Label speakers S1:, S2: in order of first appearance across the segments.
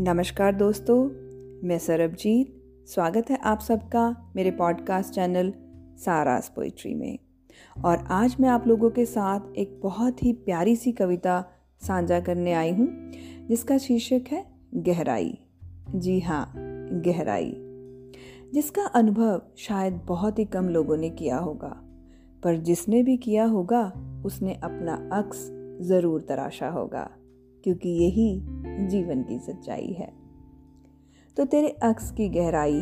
S1: नमस्कार दोस्तों, मैं सरबजीत। स्वागत है आप सबका मेरे पॉडकास्ट चैनल सारास पोइट्री में। और आज मैं आप लोगों के साथ एक बहुत ही प्यारी सी कविता साझा करने आई हूँ, जिसका शीर्षक है गहराई। जी हाँ गहराई। जिसका अनुभव शायद बहुत ही कम लोगों ने किया होगा, पर जिसने भी किया होगा, उसने अपना अक्स ज़रूर तराशा होगा। क्योंकि यही जीवन की सच्चाई है। तो तेरे अक्स की गहराई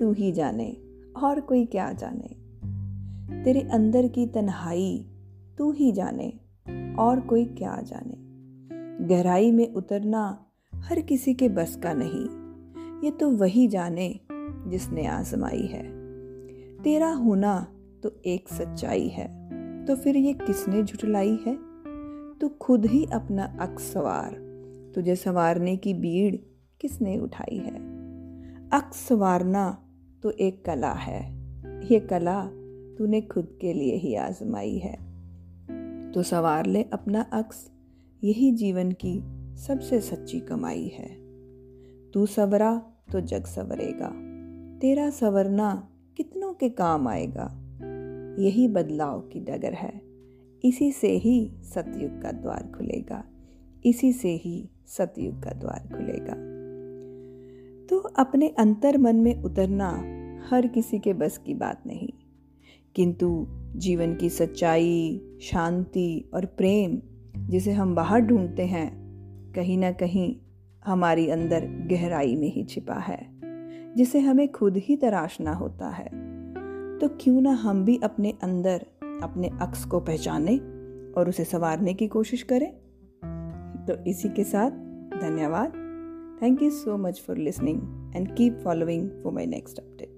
S1: तू ही जाने और कोई क्या जाने। तेरे अंदर की तन्हाई तू ही जाने और कोई क्या जाने। गहराई में उतरना हर किसी के बस का नहीं, ये तो वही जाने जिसने आजमाई है। तेरा होना तो एक सच्चाई है तो फिर ये किसने झुटलाई है? तू खुद ही अपना अक्स सवार। तुझे संवारने की भीड़ किसने उठाई है? अक्स संवारना तो एक कला है। ये कला तूने खुद के लिए ही आजमाई है। तो सवार ले अपना अक्स। यही जीवन की सबसे सच्ची कमाई है। तू सवरा तो जग सवरेगा। तेरा सवरना कितनों के काम आएगा। यही बदलाव की डगर है। इसी से ही सतयुग का द्वार खुलेगा। इसी से ही सतयुग का द्वार खुलेगा। तो अपने अंतर मन में उतरना हर किसी के बस की बात नहीं। किंतु जीवन की सच्चाई, शांति और प्रेम जिसे हम बाहर ढूंढते हैं, कहीं ना कहीं हमारी अंदर गहराई में ही छिपा है, जिसे हमें खुद ही तराशना होता है। तो क्यों ना हम भी अपने अंदर अपने अक्स को पहचाने और उसे संवारने की कोशिश करें। तो इसी के साथ धन्यवाद। Thank you so much for listening and keep following for my next update